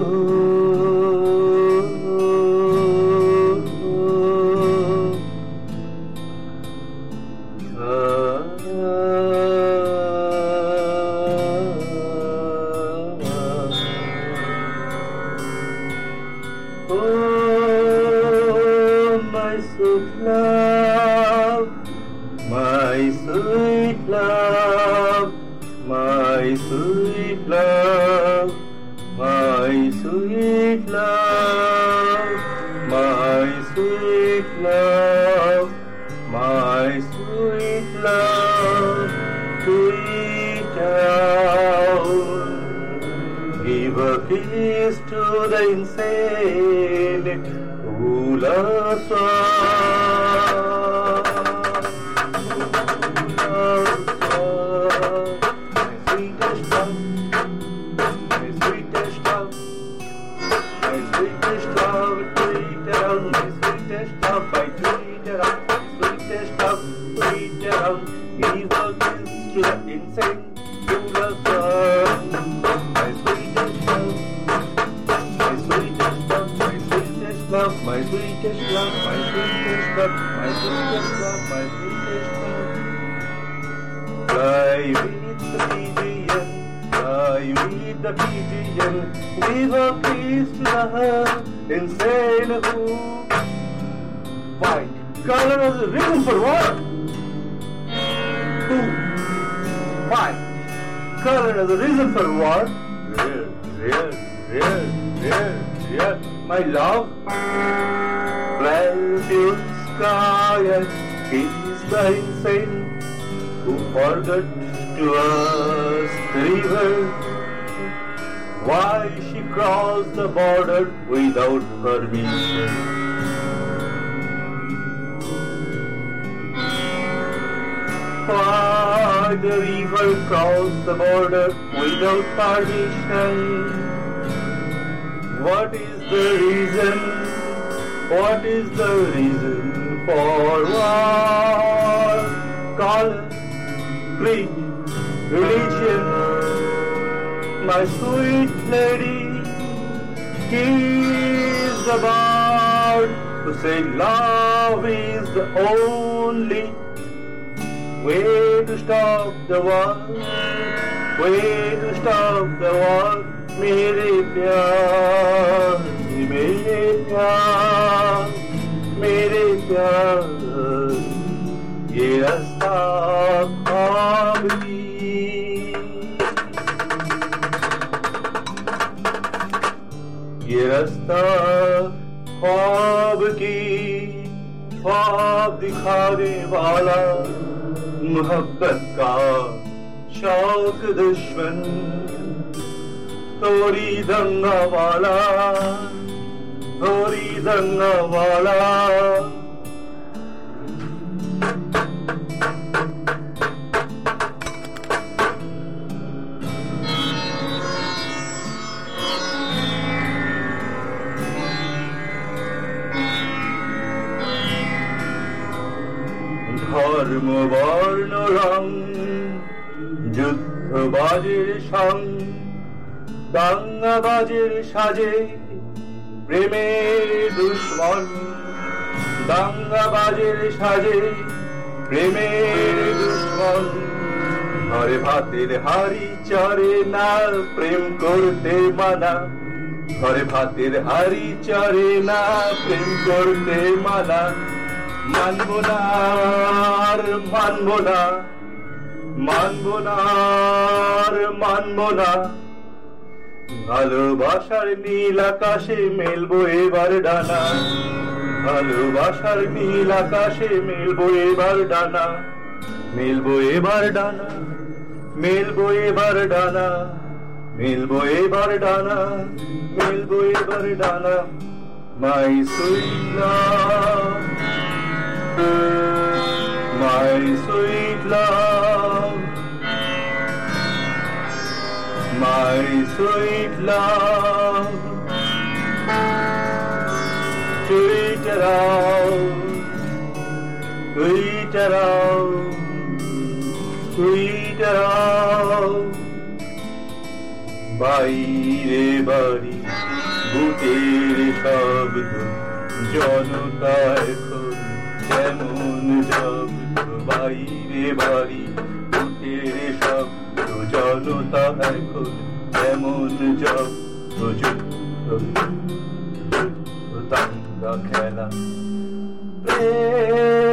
you. My sweet love, my sweet love, my sweet love, sweet love. Give a kiss to the insane who loves us. Sweetest love, my sweet love, my sweetest love, sweet love. Give a kiss to the insane us. My sweetest love, my sweetest love, my sweetest love, my sweetest love, my sweetest love, my sweetest love, my sweetest love. The pigeon, fly with the pigeon, give a kiss to the insane who fight. Color the reason for what? Who? Fight. Color is the reason for what? Yes, yes, yes, yes, yes. My love. To sky and kiss the insane who forgot to ask the river why she crossed the border without permission. Why the river crossed the border without permission? What is the reason? What is the reason for war? Color, creed, religion, my sweet lady, is about to say love is the only way to stop the war, way to stop the war. मेरे प्यार मेरे प्यार मेरे प्यार ये रास्ता ख्वाब की ये रास्ता ख्वाब की ख्वाब दिखाने वाला मोहब्बत का शौक दुश्मन तोरी दंगा वाला तोरी दंगा वाला। धर्मवा যুদ্ধবাজের সং দাঙ্গাবাজের সাজে, প্রেমের দুশ্মন। দাঙ্গাবাজের সাজে, প্রেমের দুশ্মন। ঘরে ভাতের হাড়ি চরে না, প্রেম করতে মানা। ঘরে ভাতের হাড়ি চরে না, প্রেম করতে মানা। মানব না মানব না। মানব না আর না ভালোবাসার নীল আকাশে মেলবো এবার ডানা ভালোবাসার নীল আকাশে মেলবো এবার ডানা মেলবো এবার ডানা মেলবো এবার ডানা মেলবো এবার ডানা মেলবো এবার ডানা মাই love, sweet love to eat around, to eat around, to eat around. বাইরে বাড়ি বুটের শব্দ জনতা এখন কেমন শব্দ বাইরে বাড়ি বুটের শব্দ জনতা এখন এমন জব দাঙ্গা খেলা প্রেম